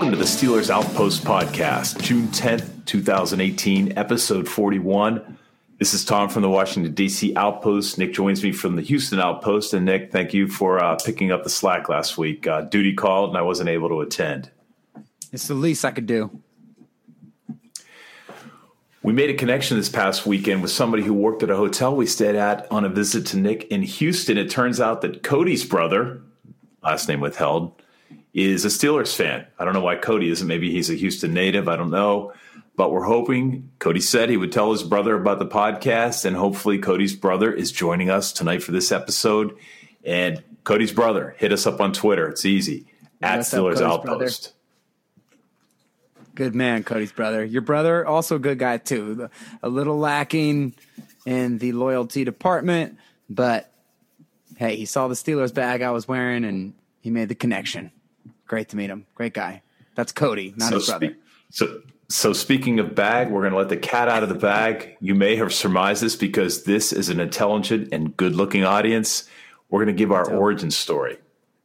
Welcome to the Steelers Outpost podcast, June 10th, 2018, episode 41. This is Tom from the Washington, D.C. Outpost. Nick joins me from the Houston Outpost. And Nick, thank you for uh, picking up the slack last week. Uh, duty called and I wasn't able to attend. It's the least I could do. We made a connection this past weekend with somebody who worked at a hotel we stayed at on a visit to Nick in Houston. It turns out that Cody's brother, last name withheld, is a Steelers fan. I don't know why Cody isn't. Maybe he's a Houston native. I don't know. But we're hoping, Cody said he would tell his brother about the podcast, and hopefully Cody's brother is joining us tonight for this episode. And Cody's brother, hit us up on Twitter. It's easy. At Steelers Outpost. Good man, Cody's brother. Your brother, also a good guy too. A little lacking in the loyalty department, but hey, he saw the Steelers bag I was wearing and he made the connection. Great to meet him. Great guy. That's Cody, not his brother. spe- so, so speaking of bag, we're going to let the cat out of the bag. You may have surmised this because this is an intelligent and good-looking audience. We're going to give our origin story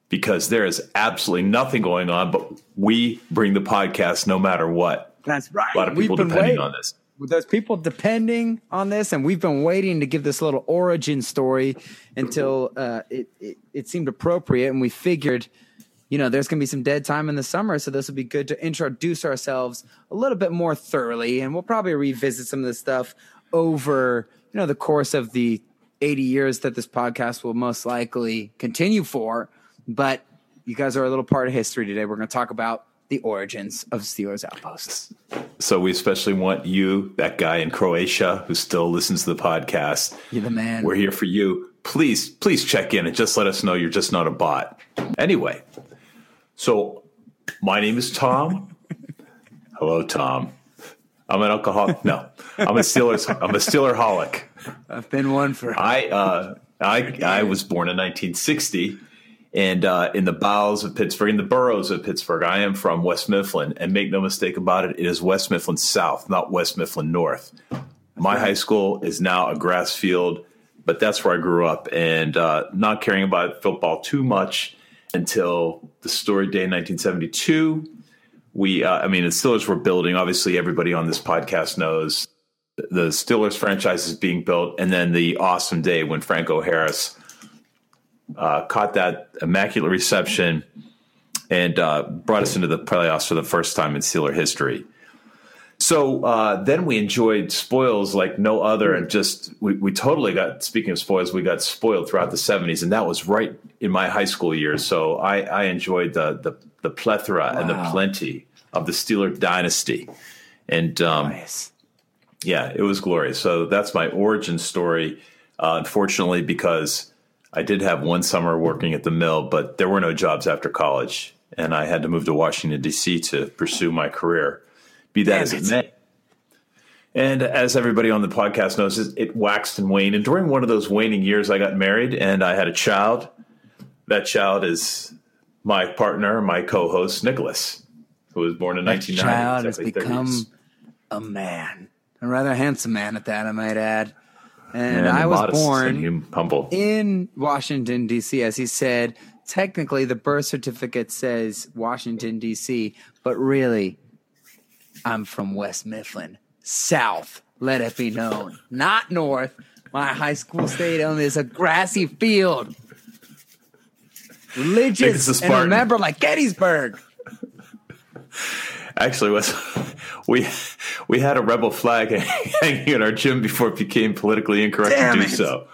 because there is absolutely nothing going on, but we bring the podcast no matter what. That's right. A lot of We've people been depending waiting. on this. There's people depending on this, and we've been waiting to give this little origin story until uh, it, it it seemed appropriate, and we figured, you know, there's going to be some dead time in the summer, so this will be good to introduce ourselves a little bit more thoroughly, and we'll probably revisit some of this stuff over, you know, the course of the 80 years that this podcast will most likely continue for. But you guys are a little part of history today. We're going to talk about the origins of Steelers Outposts. So we especially want you, that guy in Croatia who still listens to the podcast. You're the man. We're here for you. Please, please check in and just let us know you're just not a bot. Anyway, so my name is Tom. Hello, Tom. I'm an alcoholic. No, I'm a Steelers. I'm a Steelerholic. I've been one for I uh, I I was born in 1960, and uh, in the bowels of Pittsburgh, in the boroughs of Pittsburgh. I am from West Mifflin, and make no mistake about it, it is West Mifflin South, not West Mifflin North. My high school is now a grass field, but that's where I grew up, and uh, not caring about football too much until the story day in 1972. We, uh, I mean, the Steelers were building. Obviously, everybody on this podcast knows the Steelers franchise is being built, and then the awesome day when Franco Harris uh, caught that immaculate reception and uh, brought us into the playoffs for the first time in Steeler history. So uh, then we enjoyed spoils like no other, and just we, we totally got. Speaking of spoils, we got spoiled throughout the '70s, and that was right in my high school years. So I, I enjoyed the, the the plethora and the plenty of the Steeler dynasty, and um, Nice. yeah, it was glorious. So that's my origin story. Uh, unfortunately, because I did have one summer working at the mill, but there were no jobs after college, and I had to move to Washington D.C. to pursue my career. Be that as it may. And as everybody on the podcast knows, it, waxed and waned. And during one of those waning years, I got married and I had a child. That child is my partner, my co-host Nicholas, who was born in That 1990. child has exactly 30 become years. a man, a rather handsome man at that, I might add. And And I was born humble. in Washington D.C. As he said, technically the birth certificate says Washington D.C., but really, I'm from West Mifflin, South. Let it be known, not North. My high school stadium is a grassy field. religious, and remember like Gettysburg. Actually, was we we had a rebel flag hanging in our gym before it became politically incorrect Damn to do it. so.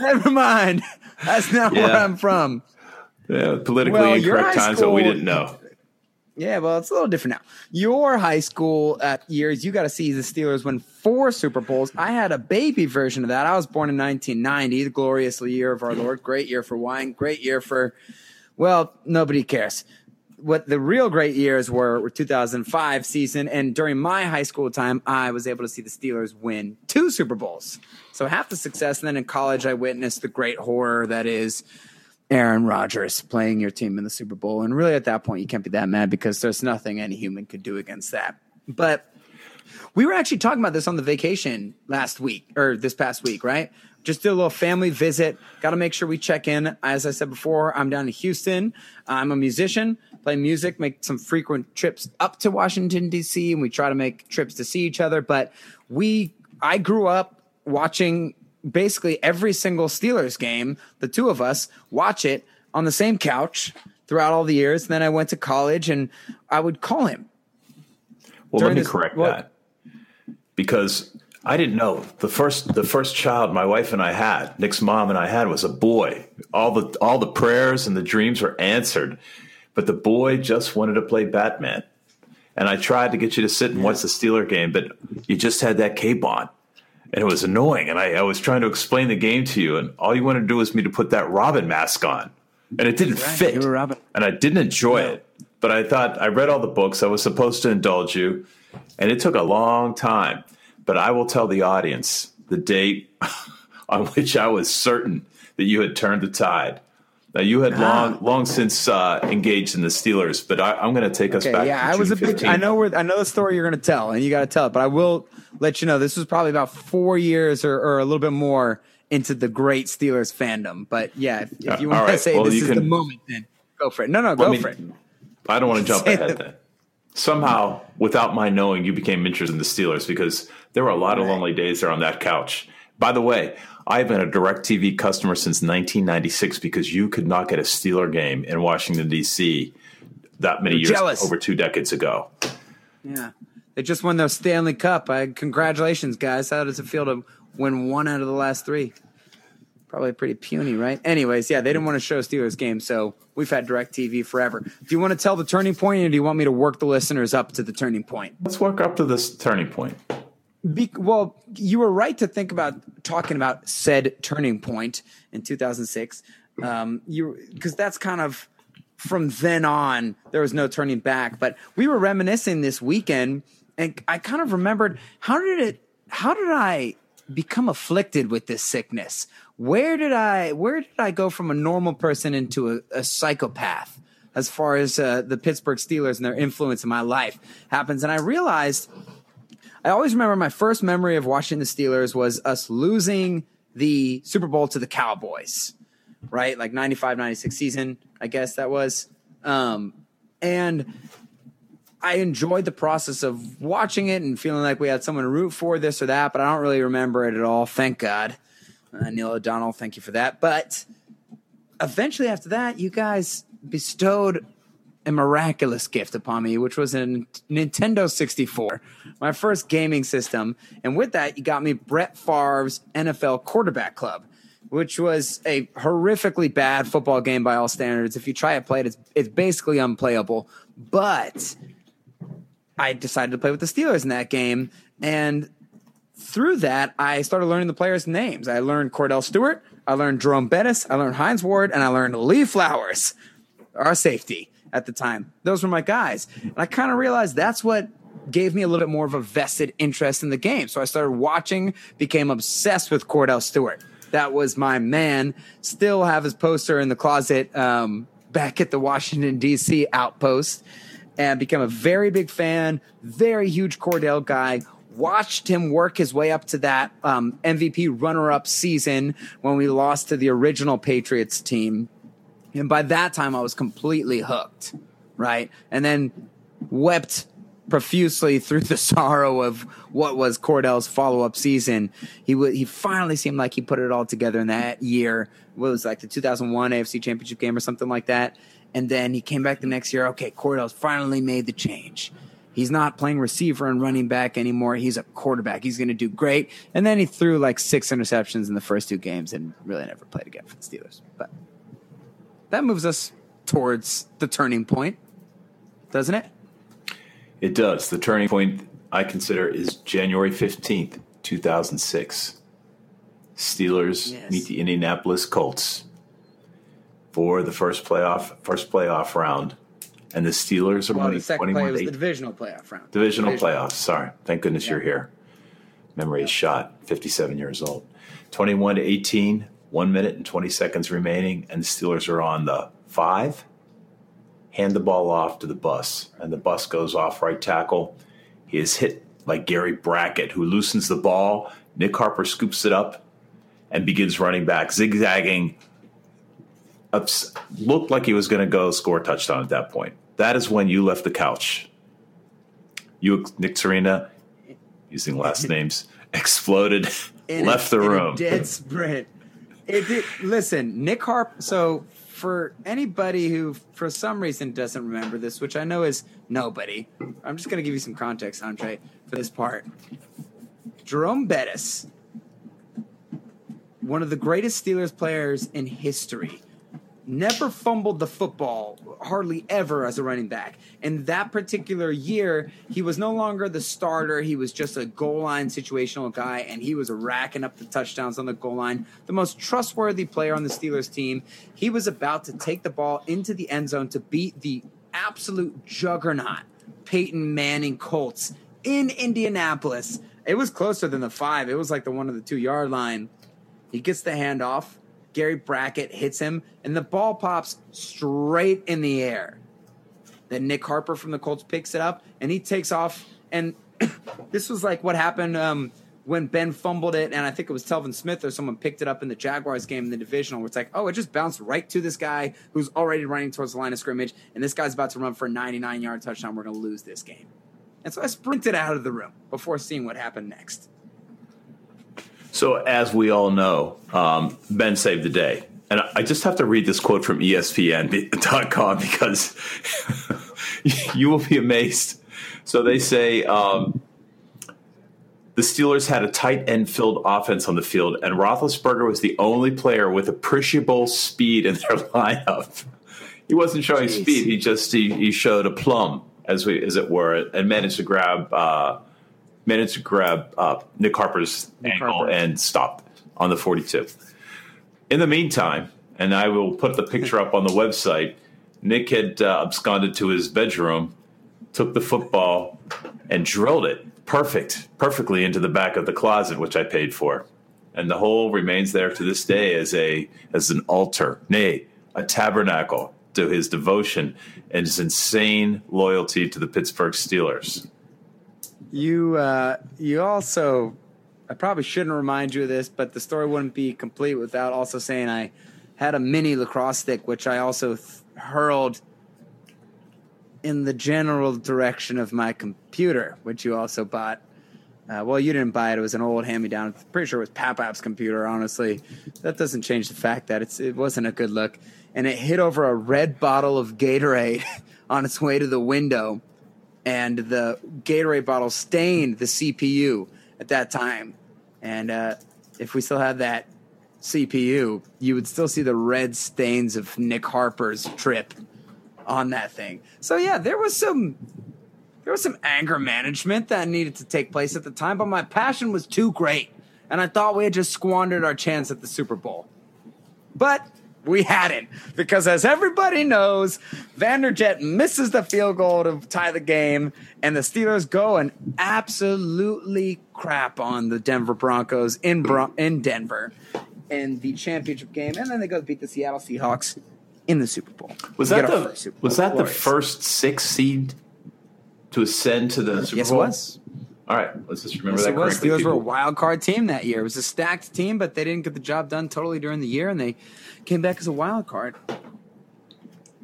Never mind. That's not where I'm from. Yeah, politically Well, incorrect times that we didn't know. Yeah, well, it's a little different now. Your high school uh, years, you got to see the Steelers win four Super Bowls. I had a baby version of that. I was born in 1990, the glorious year of our Lord. Great year for wine. Great year for, well, nobody cares. What the real great years were were 2005 season, and during my high school time, I was able to see the Steelers win two Super Bowls. So half the success, and then in college, I witnessed the great horror that is Aaron Rodgers playing your team in the Super Bowl. And really, at that point, you can't be that mad because there's nothing any human could do against that. But we were actually talking about this on the vacation last week or this past week, right? Just did a little family visit. Got to make sure we check in. As I said before, I'm down in Houston. I'm a musician, play music, make some frequent trips up to Washington D.C. and we try to make trips to see each other. But we, I grew up watching basically every single Steelers game. The two of us watch it on the same couch throughout all the years. And then I went to college and I would call him Well, let me this- correct what- that because I didn't know the first the first child my wife and I had, Nick's mom and I had, was a boy. All the all the prayers and the dreams were answered, but the boy just wanted to play Batman. And I tried to get you to sit and watch the Steeler game, but you just had that cape on. And it was annoying. And I, I was trying to explain the game to you, and all you wanted to do was me to put that Robin mask on. And it didn't fit. You were Robin. And I didn't enjoy it. But I thought I read all the books. I was supposed to indulge you. And it took a long time. But I will tell the audience the date on which I was certain that you had turned the tide. Now you had long, long since uh, engaged in the Steelers, but I, I'm going to take us Okay, back. yeah, to I was a big. I know where I know the story you're going to tell, and you got to tell it. But I will let you know this was probably about four years or, or a little bit more into the great Steelers fandom. But yeah, if, if you Uh, want to say well, this is the moment, then go for it. No, no, go me- for it. I don't want to jump ahead the- then. Somehow, without my knowing, you became interested in the Steelers because there were a lot of lonely days there on that couch. By the way, I've been a DirecTV customer since 1996 because you could not get a Steeler game in Washington D.C. that many You're years jealous. over two decades ago. Yeah, they just won the Stanley Cup. I congratulations, guys. How does it feel to win one out of the last three? Probably pretty puny, right? Anyways, yeah, they didn't want to show Steelers games, so we've had Direct TV forever. Do you want to tell the turning point, or do you want me to work the listeners up to the turning point? Let's work up to this turning point. Be, well, you were right to think about talking about said turning point in 2006. Um, you because that's kind of from then on there was no turning back. But we were reminiscing this weekend, and I kind of remembered how did it? How did I become afflicted with this sickness? Where did I? Where did I go from a normal person into a, a psychopath? As far as uh, the Pittsburgh Steelers and their influence in my life happens, and I realized I always remember my first memory of watching the Steelers was us losing the Super Bowl to the Cowboys, right? Like 95, 96 season, I guess that was. Um, and I enjoyed the process of watching it and feeling like we had someone to root for this or that, but I don't really remember it at all. Thank God. Uh, Neil O'Donnell, thank you for that. But eventually after that, you guys bestowed a miraculous gift upon me, which was a Nintendo 64, my first gaming system. And with that, you got me Brett Favre's NFL Quarterback Club, which was a horrifically bad football game by all standards. If you try to play it, it's, it's basically unplayable. But I decided to play with the Steelers in that game. And through that, I started learning the players' names. I learned Kordell Stewart, I learned Jerome Bettis, I learned Hines Ward, and I learned Lee Flowers, our safety at the time. Those were my guys. And I kind of realized that's what gave me a little bit more of a vested interest in the game. So I started watching, became obsessed with Kordell Stewart. That was my man. Still have his poster in the closet um, back at the Washington, D.C. outpost and became a very big fan, very huge Kordell guy. Watched him work his way up to that um, MVP runner up season when we lost to the original Patriots team. And by that time, I was completely hooked, right? And then wept profusely through the sorrow of what was Kordell's follow up season. He w- he finally seemed like he put it all together in that year. What was it, like the 2001 AFC Championship game or something like that. And then he came back the next year. Okay, Kordell's finally made the change. He's not playing receiver and running back anymore. He's a quarterback. He's going to do great. And then he threw like six interceptions in the first two games and really never played again for the Steelers. But that moves us towards the turning point, doesn't it? It does. The turning point I consider is January 15th, 2006. Steelers Yes. meet the Indianapolis Colts for the first playoff first playoff round. And the Steelers are Well, winning the second 21 play was to the divisional playoff round. Divisional Divisional. playoffs. Sorry. Thank goodness you're here. Memory is shot. 57 years old. 21 to 18, one minute and 20 seconds remaining, and the Steelers are on the five. Hand the ball off to the bus, and the bus goes off right tackle. He is hit by Gary Brackett, who loosens the ball. Nick Harper scoops it up and begins running back, zigzagging. Ups, looked like he was going to go score a touchdown at that point. That is when you left the couch. You, Nick Serena, using last names, exploded, in left a, the in a room. dead sprint. It did, listen, Nick Harp. So for anybody who, for some reason, doesn't remember this, which I know is nobody, I'm just going to give you some context, Andre, for this part. Jerome Bettis, one of the greatest Steelers players in history, never fumbled the football hardly ever as a running back. And that particular year, he was no longer the starter. He was just a goal line situational guy, and he was racking up the touchdowns on the goal line. The most trustworthy player on the Steelers team. He was about to take the ball into the end zone to beat the absolute juggernaut Peyton Manning Colts in Indianapolis. It was closer than the five. It was like the one of the two yard line. He gets the handoff. Gary Brackett hits him, and the ball pops straight in the air. Then Nick Harper from the Colts picks it up, and he takes off. And this was like what happened um, when Ben fumbled it, and I think it was Telvin Smith or someone picked it up in the Jaguars game in the divisional, where it's like, oh, it just bounced right to this guy who's already running towards the line of scrimmage, and this guy's about to run for a 99 yard touchdown. We're going to lose this game. And so I sprinted out of the room before seeing what happened next. So, as we all know, um, Ben saved the day. And I- just have to read this quote from ESPN.com because you will be amazed. So, they say um, the Steelers had a tight end filled offense on the field, and Roethlisberger was the only player with appreciable speed in their lineup. He wasn't showing Jeez. speed; he just he, he showed a plum, as we as it were, and managed to grab uh, managed to grab uh, Nick Harper's Nick ankle Harper. and stop on the 42. In the meantime, and I will put the picture up on the website, Nick had uh, absconded to his bedroom, took the football, and drilled it perfect, perfectly into the back of the closet, which I paid for. And the hole remains there to this day as a as an altar, nay, a tabernacle to his devotion and his insane loyalty to the Pittsburgh Steelers. You uh, you also I probably shouldn't remind you of this, but the story wouldn't be complete without also saying I had a mini lacrosse stick which I also th- hurled in the general direction of my computer, which you also bought. Uh, well, you didn't buy it; it was an old hand-me-down. I'm pretty sure it was Papap's computer. Honestly, that doesn't change the fact that it's it wasn't a good look, and it hit over a red bottle of Gatorade on its way to the window and the Gatorade bottle stained the CPU at that time. And uh, if we still had that CPU, you would still see the red stains of Nick Harper's trip on that thing. So yeah, there was some there was some anger management that needed to take place at the time, but my passion was too great, and I thought we had just squandered our chance at the Super Bowl. But we hadn't, because as everybody knows, Vanderjagt misses the field goal to tie the game, and the Steelers go and absolutely crap on the Denver Broncos in Bron- in Denver in the championship game, and then they go beat the Seattle Seahawks in the Super Bowl. Was that the was that the first six seed to ascend to the Super Yes, it Bowl? was. All right, let's just remember Yes, that it was. Steelers were a wild card team that year. It was a stacked team, but they didn't get the job done totally during the year, and they came back as a wild card.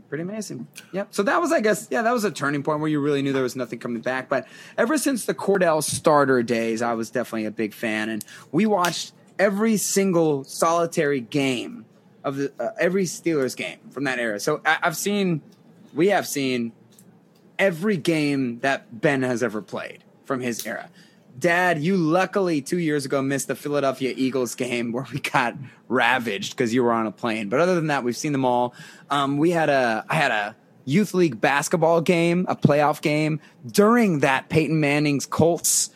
pretty amazing. Yep. So that was, I guess, yeah, that was a turning point where you really knew there was nothing coming back. But ever since the Kordell starter days, I was definitely a big fan, and we watched every single solitary game of the uh, every Steelers game from that era. So I, I've seen, we have seen every game that Ben has ever played from his era. Dad, you luckily two years ago missed the Philadelphia Eagles game where we got ravaged because you were on a plane. But other than that, we've seen them all. Um, we had a, I had a youth league basketball game, a playoff game during that Peyton Manning's Colts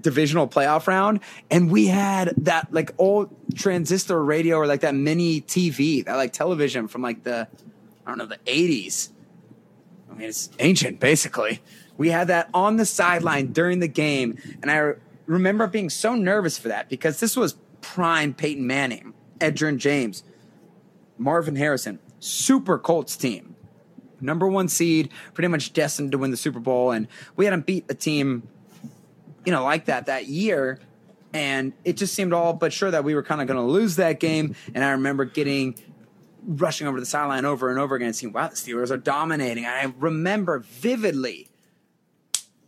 divisional playoff round, and we had that like old transistor radio or like that mini TV, that like television from like the, I don't know, the eighties. I mean, it's ancient basically we had that on the sideline during the game, and I remember being so nervous for that because this was prime Peyton Manning, Edgerrin James, Marvin Harrison, super Colts team, number one seed, pretty much destined to win the Super Bowl, and we hadn't beat a team, you know, like that that year. And it just seemed all but sure that we were kind of going to lose that game. And I remember getting rushing over to the sideline over and over again and seeing, wow, the Steelers are dominating. I remember vividly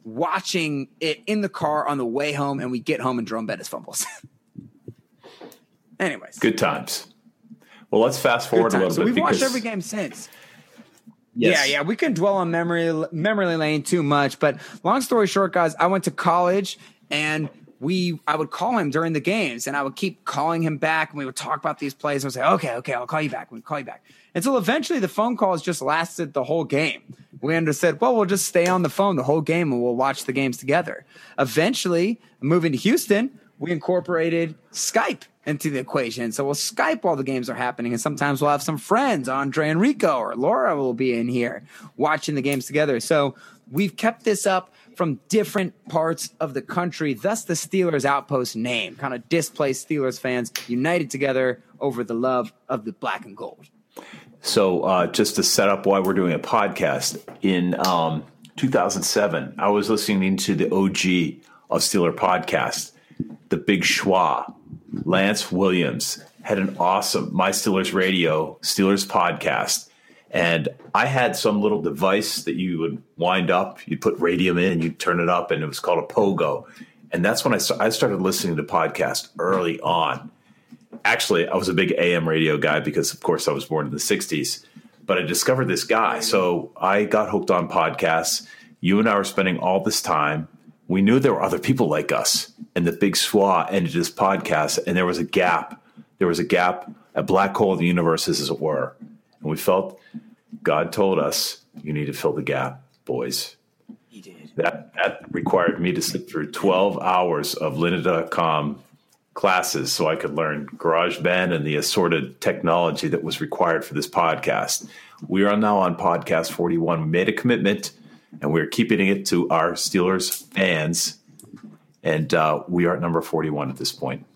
watching it in the car on the way home, and we get home and Jerome Bettis fumbles. Anyways, good times. Well, let's fast forward a little so bit. We've because, watched every game since. Yes. Yeah, yeah, we can dwell on memory memory lane too much, but long story short, guys, I went to college and we I would call him during the games and I would keep calling him back and we would talk about these plays and I would say, okay, okay, I'll call you back. We'll call you back. Until eventually the phone calls just lasted the whole game. We understood, well, we'll just stay on the phone the whole game and we'll watch the games together. Eventually, moving to Houston, we incorporated Skype into the equation. So we'll Skype while the games are happening. And sometimes we'll have some friends, Andre and Rico or Laura will be in here watching the games together. So we've kept this up from different parts of the country, thus the Steelers Outpost name, kind of displaced Steelers fans united together over the love of the black and gold. So, uh, just to set up why we're doing a podcast, in um, 2007, I was listening to the OG of Steeler podcast, the Big Schwa. Lance Williams had an awesome My Steelers Radio Steelers podcast. And I had some little device that you would wind up, you'd put radium in, you'd turn it up, and it was called a pogo. And that's when I, I started listening to podcasts early on. Actually, I was a big AM radio guy because, of course, I was born in the 60s. But I discovered this guy. So I got hooked on podcasts. You and I were spending all this time. We knew there were other people like us. And the big SWA ended his podcast, and there was a gap. There was a gap, a black hole in the universe, as it were. And we felt God told us, you need to fill the gap, boys. He did. That, that required me to sit through 12 hours of lynda.com classes so I could learn GarageBand and the assorted technology that was required for this podcast. We are now on podcast 41. We made a commitment and we're keeping it to our Steelers fans. And uh, we are at number 41 at this point.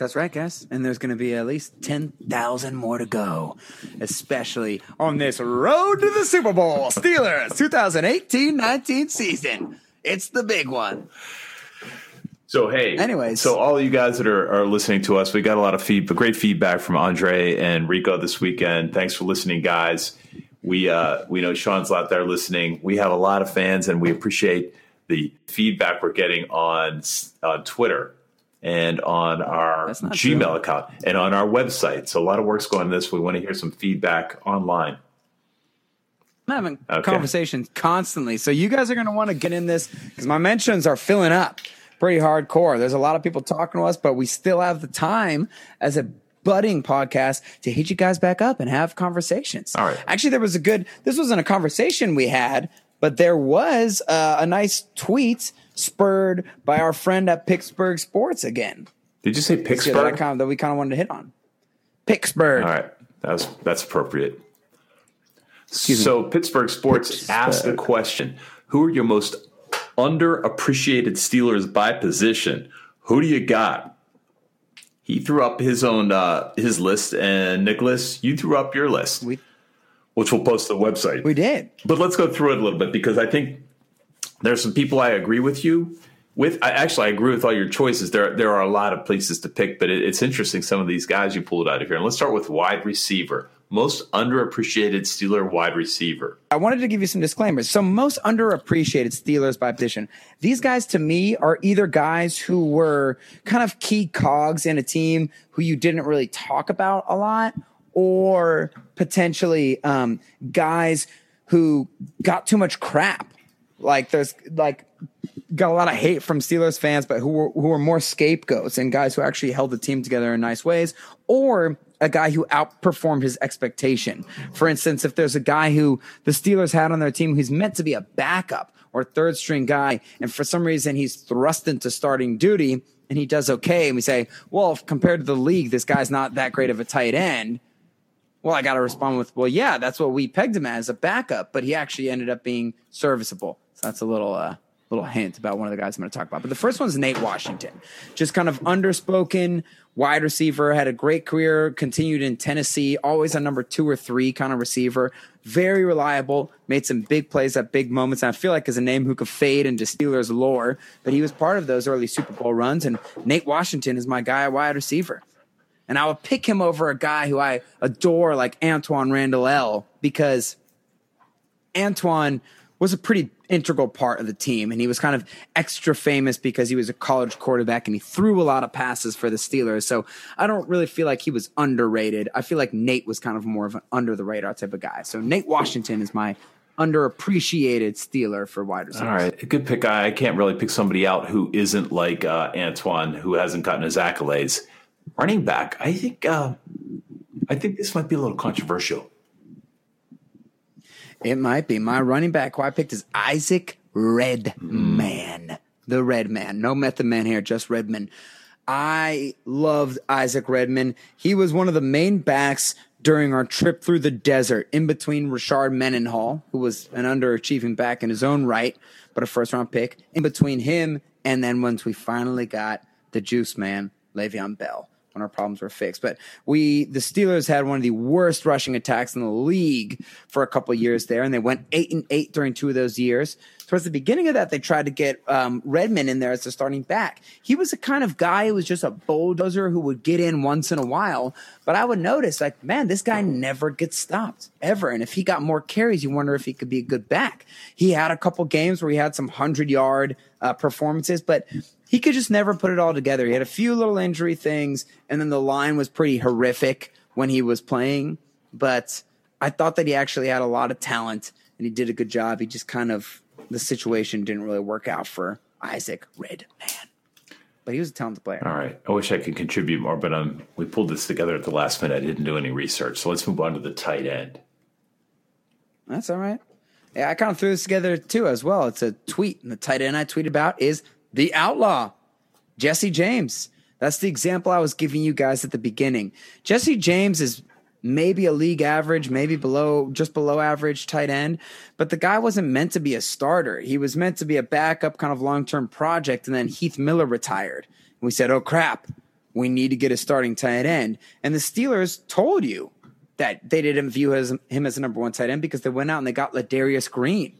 That's right, guys. And there's going to be at least 10,000 more to go, especially on this road to the Super Bowl. Steelers 2018 19 season. It's the big one. So hey, Anyways. so all you guys that are, are listening to us, we got a lot of feedback, great feedback from Andre and Rico this weekend. Thanks for listening, guys. We uh, we know Sean's out there listening. We have a lot of fans, and we appreciate the feedback we're getting on on Twitter and on our Gmail true. account and on our website. So a lot of work's going on this. We want to hear some feedback online. I'm having Okay. conversations constantly. So you guys are going to want to get in this because my mentions are filling up pretty hardcore. There's a lot of people talking to us, but we still have the time as a budding podcast to hit you guys back up and have conversations. All right. Actually, there was a good, this wasn't a conversation we had, but there was uh, a nice tweet spurred by our friend at Pittsburgh Sports again. Did you say Yeah, that, I kind of, that we kind of wanted to hit on. Pittsburgh. All right, that's that's appropriate. me. So Pittsburgh Sports Pittsburgh. asked the question: Who are your most underappreciated Steelers by position? Who do you got? He threw up his own uh, his list, and Nicholas, you threw up your list, We, which we'll post to the website. we did. But let's go through it a little bit because I think there's some people I agree with you with. I actually I agree with all your choices. There there are a lot of places to pick, but it, it's interesting some of these guys you pulled out of here. And let's start with wide receiver. most underappreciated Steeler wide receiver. I wanted to give you some disclaimers. So, most underappreciated Steelers by position. These guys, to me, are either guys who were kind of key cogs in a team who you didn't really talk about a lot, or potentially um, guys who got too much crap. Like, there's like got a lot of hate from Steelers fans, but who were, who were more scapegoats and guys who actually held the team together in nice ways, or a guy who outperformed his expectation. For instance, if there's a guy who the Steelers had on their team who's meant to be a backup or third string guy, and for some reason he's thrust into starting duty and he does okay, and we say, well, compared to the league, this guy's not that great of a tight end. Well, I got to respond with, well, yeah, that's what we pegged him as a backup, but he actually ended up being serviceable. So that's a little, uh, little hint about one of the guys I'm going to talk about. But the first one's Nate Washington, just kind of underspoken wide receiver, had a great career, continued in Tennessee, always a number two or three kind of receiver, very reliable, made some big plays at big moments. And I feel like is a name who could fade into Steelers lore, but he was part of those early Super Bowl runs. And Nate Washington is my guy, wide receiver. And I would pick him over a guy who I adore like Antwaan Randle El because Antwaan was a pretty integral part of the team. And he was kind of extra famous because he was a college quarterback and he threw a lot of passes for the Steelers. So I don't really feel like he was underrated. I feel like Nate was kind of more of an under the radar type of guy. So Nate Washington is my underappreciated Steeler for wide receivers. All right, good pick. I can't really pick somebody out who isn't like uh, Antwaan, who hasn't gotten his accolades. Running back, I think. Uh, I think this might be a little controversial. It might be. My running back who I picked is Isaac Redman. The Redman. No Method Man here, just Redman. I loved Isaac Redman. He was one of the main backs during our trip through the desert in between Rashard Mendenhall, who was an underachieving back in his own right, but a first round pick, in between him and then once we finally got the juice man, Le'Veon Bell when our problems were fixed. But we, the Steelers had one of the worst rushing attacks in the league for a couple years there, and they went eight and eight during two of those years. Towards the beginning of that, they tried to get um, Redman in there as the starting back. He was the kind of guy who was just a bulldozer who would get in once in a while. But I would notice, like, man, this guy never gets stopped ever. And if he got more carries, you wonder if he could be a good back. He had a couple games where he had some hundred yard uh, performances, but he could just never put it all together. He had a few little injury things, and then the line was pretty horrific when he was playing. But I thought that he actually had a lot of talent and he did a good job. He just kind of the situation didn't really work out for Isaac Redman. But he was a talented player. All right. I wish I could contribute more, but um, we pulled this together at the last minute. I didn't do any research. So let's move on to the tight end. That's all right. Yeah, I kind of threw this together too as well. It's a tweet, and the tight end I tweeted about is the outlaw, Jesse James. That's the example I was giving you guys at the beginning. Jesse James is maybe a league average, maybe below, just below average tight end, but the guy wasn't meant to be a starter. He was meant to be a backup kind of long term project. And then Heath Miller retired. And we said, oh crap, we need to get a starting tight end. And the Steelers told you that they didn't view him as a number one tight end because they went out and they got Ladarius Green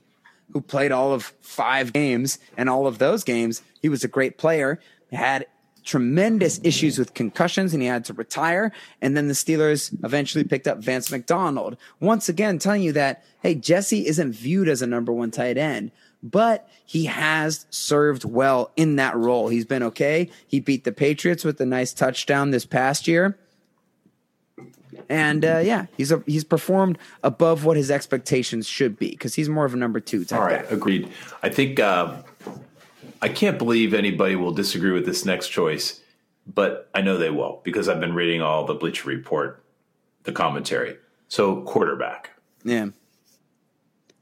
who played all of five games, and all of those games, he was a great player, had tremendous issues with concussions, and he had to retire. And then the Steelers eventually picked up Vance McDonald. Once again, telling you that, hey, Jesse isn't viewed as a number one tight end. But he has served well in that role. He's been okay. He beat the Patriots with a nice touchdown this past year. And uh, yeah, he's a, he's performed above what his expectations should be because he's more of a number two type. All right, back. agreed. I think uh, I can't believe anybody will disagree with this next choice, but I know they will because I've been reading all the Bleacher Report, the commentary. So quarterback. Yeah.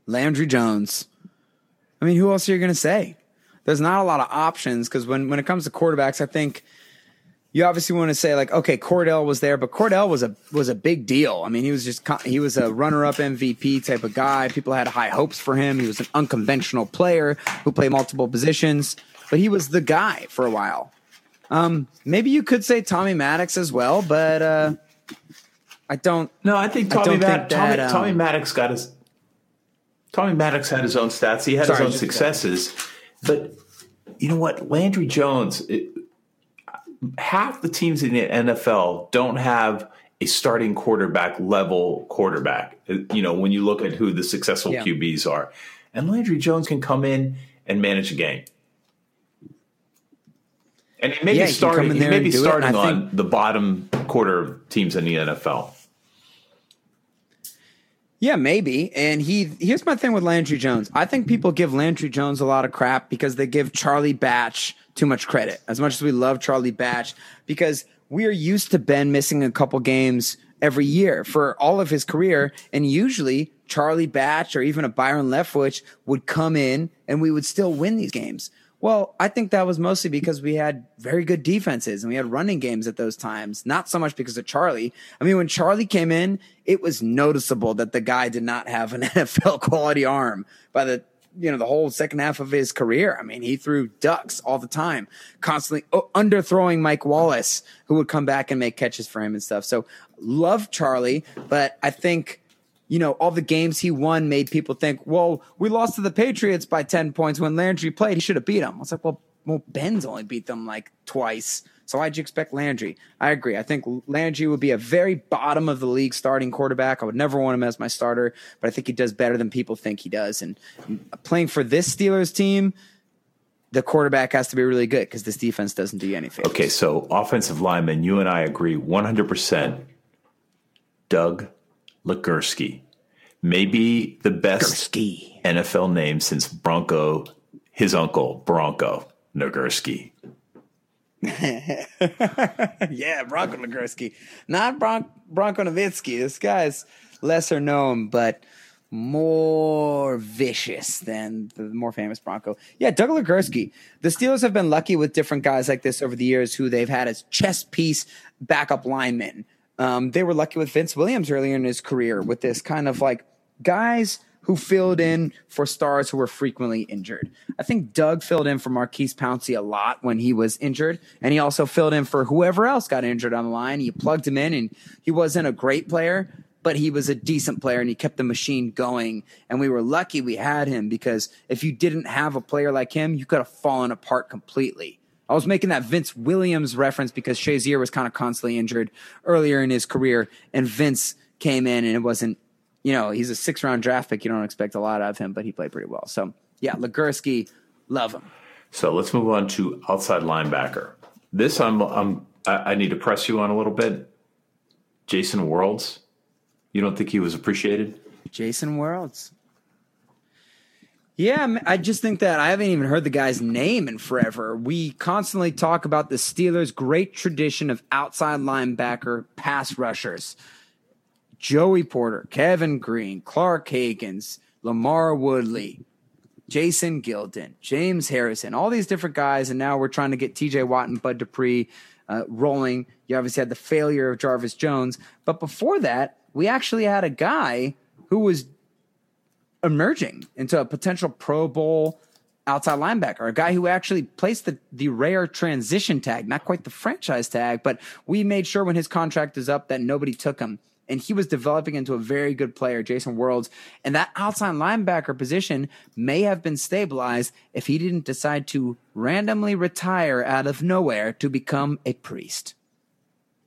Landry Jones. I mean, who else are you going to say? There's not a lot of options because when, when it comes to quarterbacks, I think you obviously want to say like, okay, Kordell was there, but Kordell was a was a big deal. I mean, he was just he was a runner up MVP type of guy. People had high hopes for him. He was an unconventional player who played multiple positions, but he was the guy for a while. Um, maybe you could say Tommy Maddox as well, but uh, I don't. No, I think I Tommy, don't Mad- think that, Tommy, um, Tommy Maddox got his. Tommy Maddox had his own stats. He had Sorry, his own successes, but you know what? Landry Jones. It, half the teams in the NFL don't have a starting quarterback level quarterback. You know, when you look at who the successful Yeah. QBs are, and Landry Jones can come in and manage a game. And he may Yeah, be he can come starting. in He may be starting on the bottom quarter of teams in the NFL. Yeah, maybe. And he here's my thing with Landry mm-hmm. Jones. I think mm-hmm. people give Landry Jones a lot of crap because they give Charlie Batch too much credit. As much as we love Charlie Batch, because we are used to Ben missing a couple games every year for all of his career, and usually Charlie Batch or even a Byron Leftwich would come in and we would still win these games. Well, I think that was mostly because we had very good defenses and we had running games at those times, not so much because of Charlie. I mean, when Charlie came in, it was noticeable that the guy did not have an NFL quality arm by the you know the whole second half of his career. I mean, he threw ducks all the time, constantly oh, underthrowing Mike Wallace, who would come back and make catches for him and stuff. So, love Charlie, but I think you know, all the games he won made people think, well, we lost to the Patriots by 10 points when Landry played. He should have beat them. I was like, well, well, Ben's only beat them like twice. So why'd you expect Landry? I agree. I think Landry would be a very bottom of the league starting quarterback. I would never want him as my starter, but I think he does better than people think he does. And playing for this Steelers team, the quarterback has to be really good because this defense doesn't do anything. Okay, so offensive lineman, you and I agree 100%. Doug Legursky. Maybe the best Ski. NFL name since Bronco, his uncle, Bronco Nagurski. yeah, Bronco Nagurski. Not Bron- Bronco Nowitzki. This guy's lesser known, but more vicious than the more famous Bronco. Yeah, Doug Nagurski. The Steelers have been lucky with different guys like this over the years who they've had as chess piece backup linemen. Um, they were lucky with Vince Williams earlier in his career with this kind of like guys who filled in for stars who were frequently injured. I think Doug filled in for Maurkice Pouncey a lot when he was injured, and he also filled in for whoever else got injured on the line. He plugged him in, and he wasn't a great player, but he was a decent player, and he kept the machine going. And we were lucky we had him because if you didn't have a player like him, you could have fallen apart completely. I was making that Vince Williams reference because Shazier was kind of constantly injured earlier in his career, and Vince came in, and it wasn't you know, he's a six round draft pick. You don't expect a lot out of him, but he played pretty well. So, yeah, Legursky, love him. So let's move on to outside linebacker. This I'm, I'm I I need to press you on a little bit. Jason Worilds. You don't think he was appreciated? Jason Worilds. Yeah, I just think that I haven't even heard the guy's name in forever. We constantly talk about the Steelers' great tradition of outside linebacker pass rushers. Joey Porter, Kevin Greene, Clark Haggans, LaMarr Woodley, Jason Gildon, James Harrison, all these different guys, and now we're trying to get TJ Watt and Bud Dupree uh, rolling. You obviously had the failure of Jarvis Jones, but before that, we actually had a guy who was emerging into a potential Pro Bowl outside linebacker, a guy who actually placed the, the rare transition tag, not quite the franchise tag, but we made sure when his contract is up that nobody took him. And he was developing into a very good player, Jason Worilds. And that outside linebacker position may have been stabilized if he didn't decide to randomly retire out of nowhere to become a priest.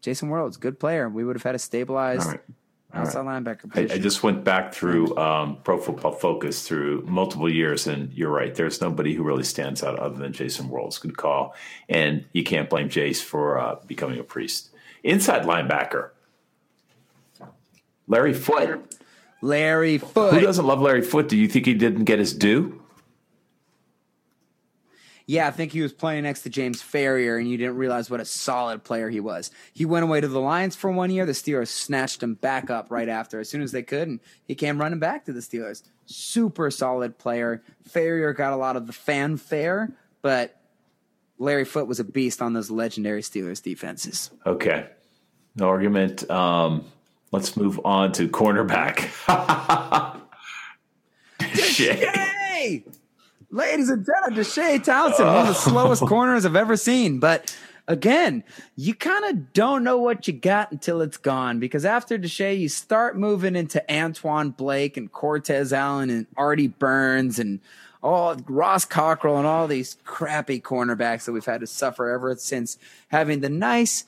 Jason Worilds, good player. We would have had a stabilized right. Outside linebacker I. I just went back through um, Pro Football Focus through multiple years, and you're right. There's nobody who really stands out other than Jason Worilds. Good call, and you can't blame Jace for uh, becoming a priest. Inside linebacker, Larry Foote. Larry Foote. Who doesn't love Larry Foote? Do you think he didn't get his due? Yeah, I think he was playing next to James Farrior, and you didn't realize what a solid player he was. He went away to the Lions for one year. The Steelers snatched him back up right after as soon as they could, and he came running back to the Steelers. Super solid player. Ferrier got a lot of the fanfare, but Larry Foote was a beast on those legendary Steelers defenses. Okay, no argument. Um, let's move on to cornerback. Shit. Ladies and gentlemen, Deshea Townsend, one of the slowest corners I've ever seen. But again, you kind of don't know what you got until it's gone because after Deshea, you start moving into Antwon Blake and Cortez Allen and Artie Burns and all Ross Cockrell and all these crappy cornerbacks that we've had to suffer ever since having the nice,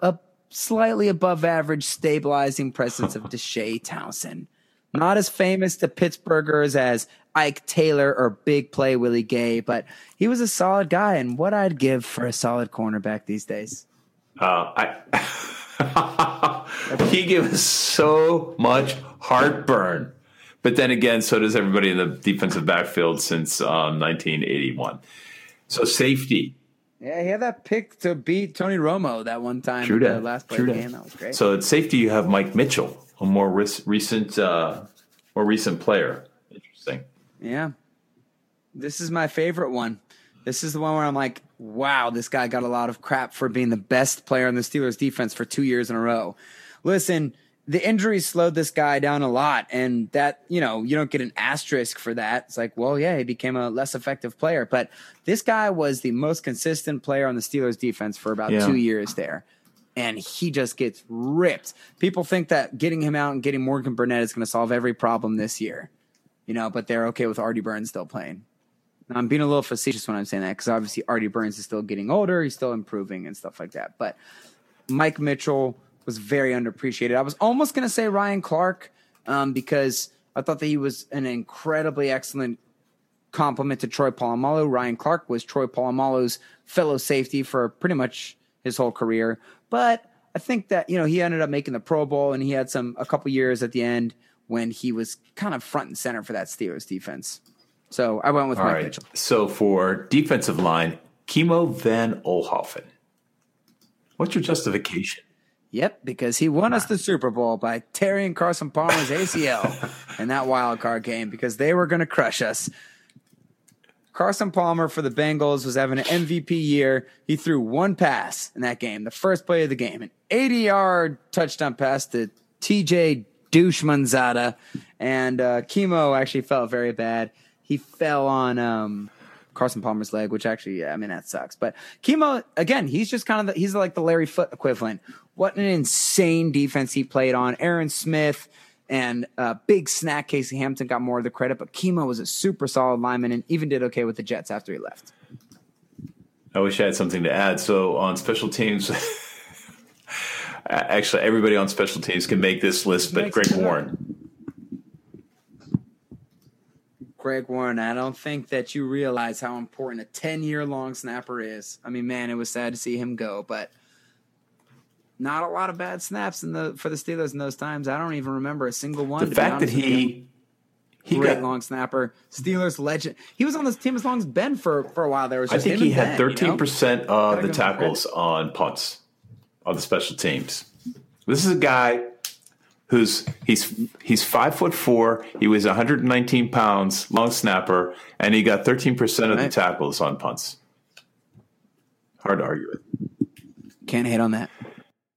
uh, slightly above average stabilizing presence of Deshea Townsend. Not as famous to Pittsburghers as Ike Taylor or Big Play Willie Gay, but he was a solid guy and what I'd give for a solid cornerback these days. Uh, I he gives us so much heartburn. But then again, so does everybody in the defensive backfield since um, 1981. So safety. Yeah, he had that pick to beat Tony Romo that one time. True in the that. last play True of the game. That was great. So at safety, you have Mike Mitchell, a more ris- recent, uh, more recent player. Interesting. Yeah. This is my favorite one. This is the one where I'm like, wow, this guy got a lot of crap for being the best player on the Steelers defense for two years in a row. Listen, the injuries slowed this guy down a lot, and that, you know, you don't get an asterisk for that. It's like, well, yeah, he became a less effective player. But this guy was the most consistent player on the Steelers defense for about Yeah. two years there. And he just gets ripped. People think that getting him out and getting Morgan Burnett is going to solve every problem this year you know, but they're okay with Artie Burns still playing. Now, I'm being a little facetious when I'm saying that because obviously Artie Burns is still getting older, he's still improving and stuff like that. But Mike Mitchell was very underappreciated. I was almost going to say Ryan Clark um, because I thought that he was an incredibly excellent complement to Troy Polamalu. Ryan Clark was Troy Polamalu's fellow safety for pretty much his whole career. But I think that, you know, he ended up making the Pro Bowl and he had some a couple years at the end when he was kind of front and center for that Steelers defense. So I went with All Mike right. Mitchell. So for defensive line, Kimo von Oelhoffen. What's your justification? Yep, because he won us the Super Bowl by tearing Carson Palmer's ACL in that wild card game because they were going to crush us. Carson Palmer for the Bengals was having an MVP year. He threw one pass in that game, the first play of the game, an 80 yard touchdown pass to TJ Houshmandzadeh. And uh, Kimo actually felt very bad. He fell on um, Carson Palmer's leg, which actually, yeah, I mean, that sucks. But Kimo, again, he's just kind of, the, he's like the Larry Foote equivalent. What an insane defense he played on. Aaron Smith and uh, big snack Casey Hampton got more of the credit, but Kimo was a super solid lineman and even did okay with the Jets after he left. I wish I had something to add. So on special teams, actually, everybody on special teams can make this list, but Greg. Warren. Greg Warren, I don't think that you realize how important a 10 year long snapper is. I mean, man, it was sad to see him go, but not a lot of bad snaps in the for the Steelers in those times. I don't even remember a single one. The fact that honest with you. he he great got, long snapper, Steelers legend. He was on this team as long as Ben for for a while. There was I think he had Ben, you know? thirteen percent of the tackles on punts on the special teams. This is a guy who's he's he's five foot four. He weighs 119 pounds, long snapper, and he got 13 percent of the tackles on punts. Hard to argue with. Can't hit on that.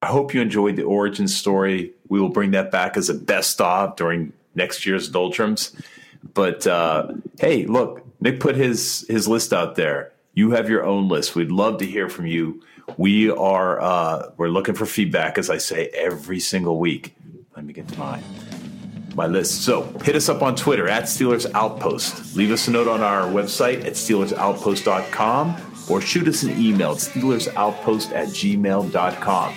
I hope you enjoyed the origin story. We will bring that back as a best of during next year's doldrums. But uh, hey, look, Nick put his his list out there. You have your own list. We'd love to hear from you. We are uh, we're looking for feedback, as I say every single week. Let me get to mine. My list. So hit us up on Twitter at Steelers Outpost. Leave us a note on our website at SteelersOutpost.com or shoot us an email at SteelersOutpost at gmail.com.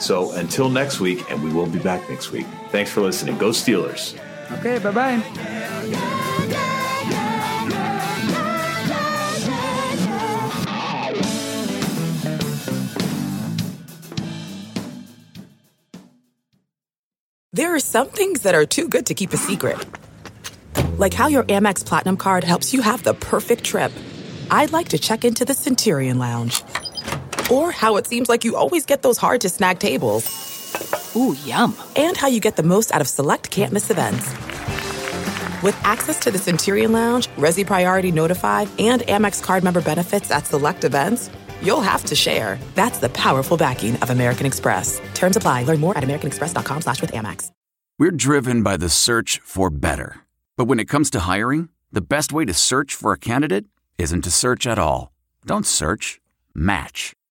So until next week, and we will be back next week. Thanks for listening. Go Steelers. Okay, bye bye. There are some things that are too good to keep a secret. Like how your Amex Platinum card helps you have the perfect trip. I'd like to check into the Centurion Lounge. Or how it seems like you always get those hard to snag tables. Ooh, yum. And how you get the most out of select can't miss events. With access to the Centurion Lounge, Resy Priority Notified, and Amex card member benefits at select events, you'll have to share. That's the powerful backing of American Express. Terms apply. Learn more at americanexpress.com slash with Amex. We're driven by the search for better. But when it comes to hiring, the best way to search for a candidate isn't to search at all. Don't search, match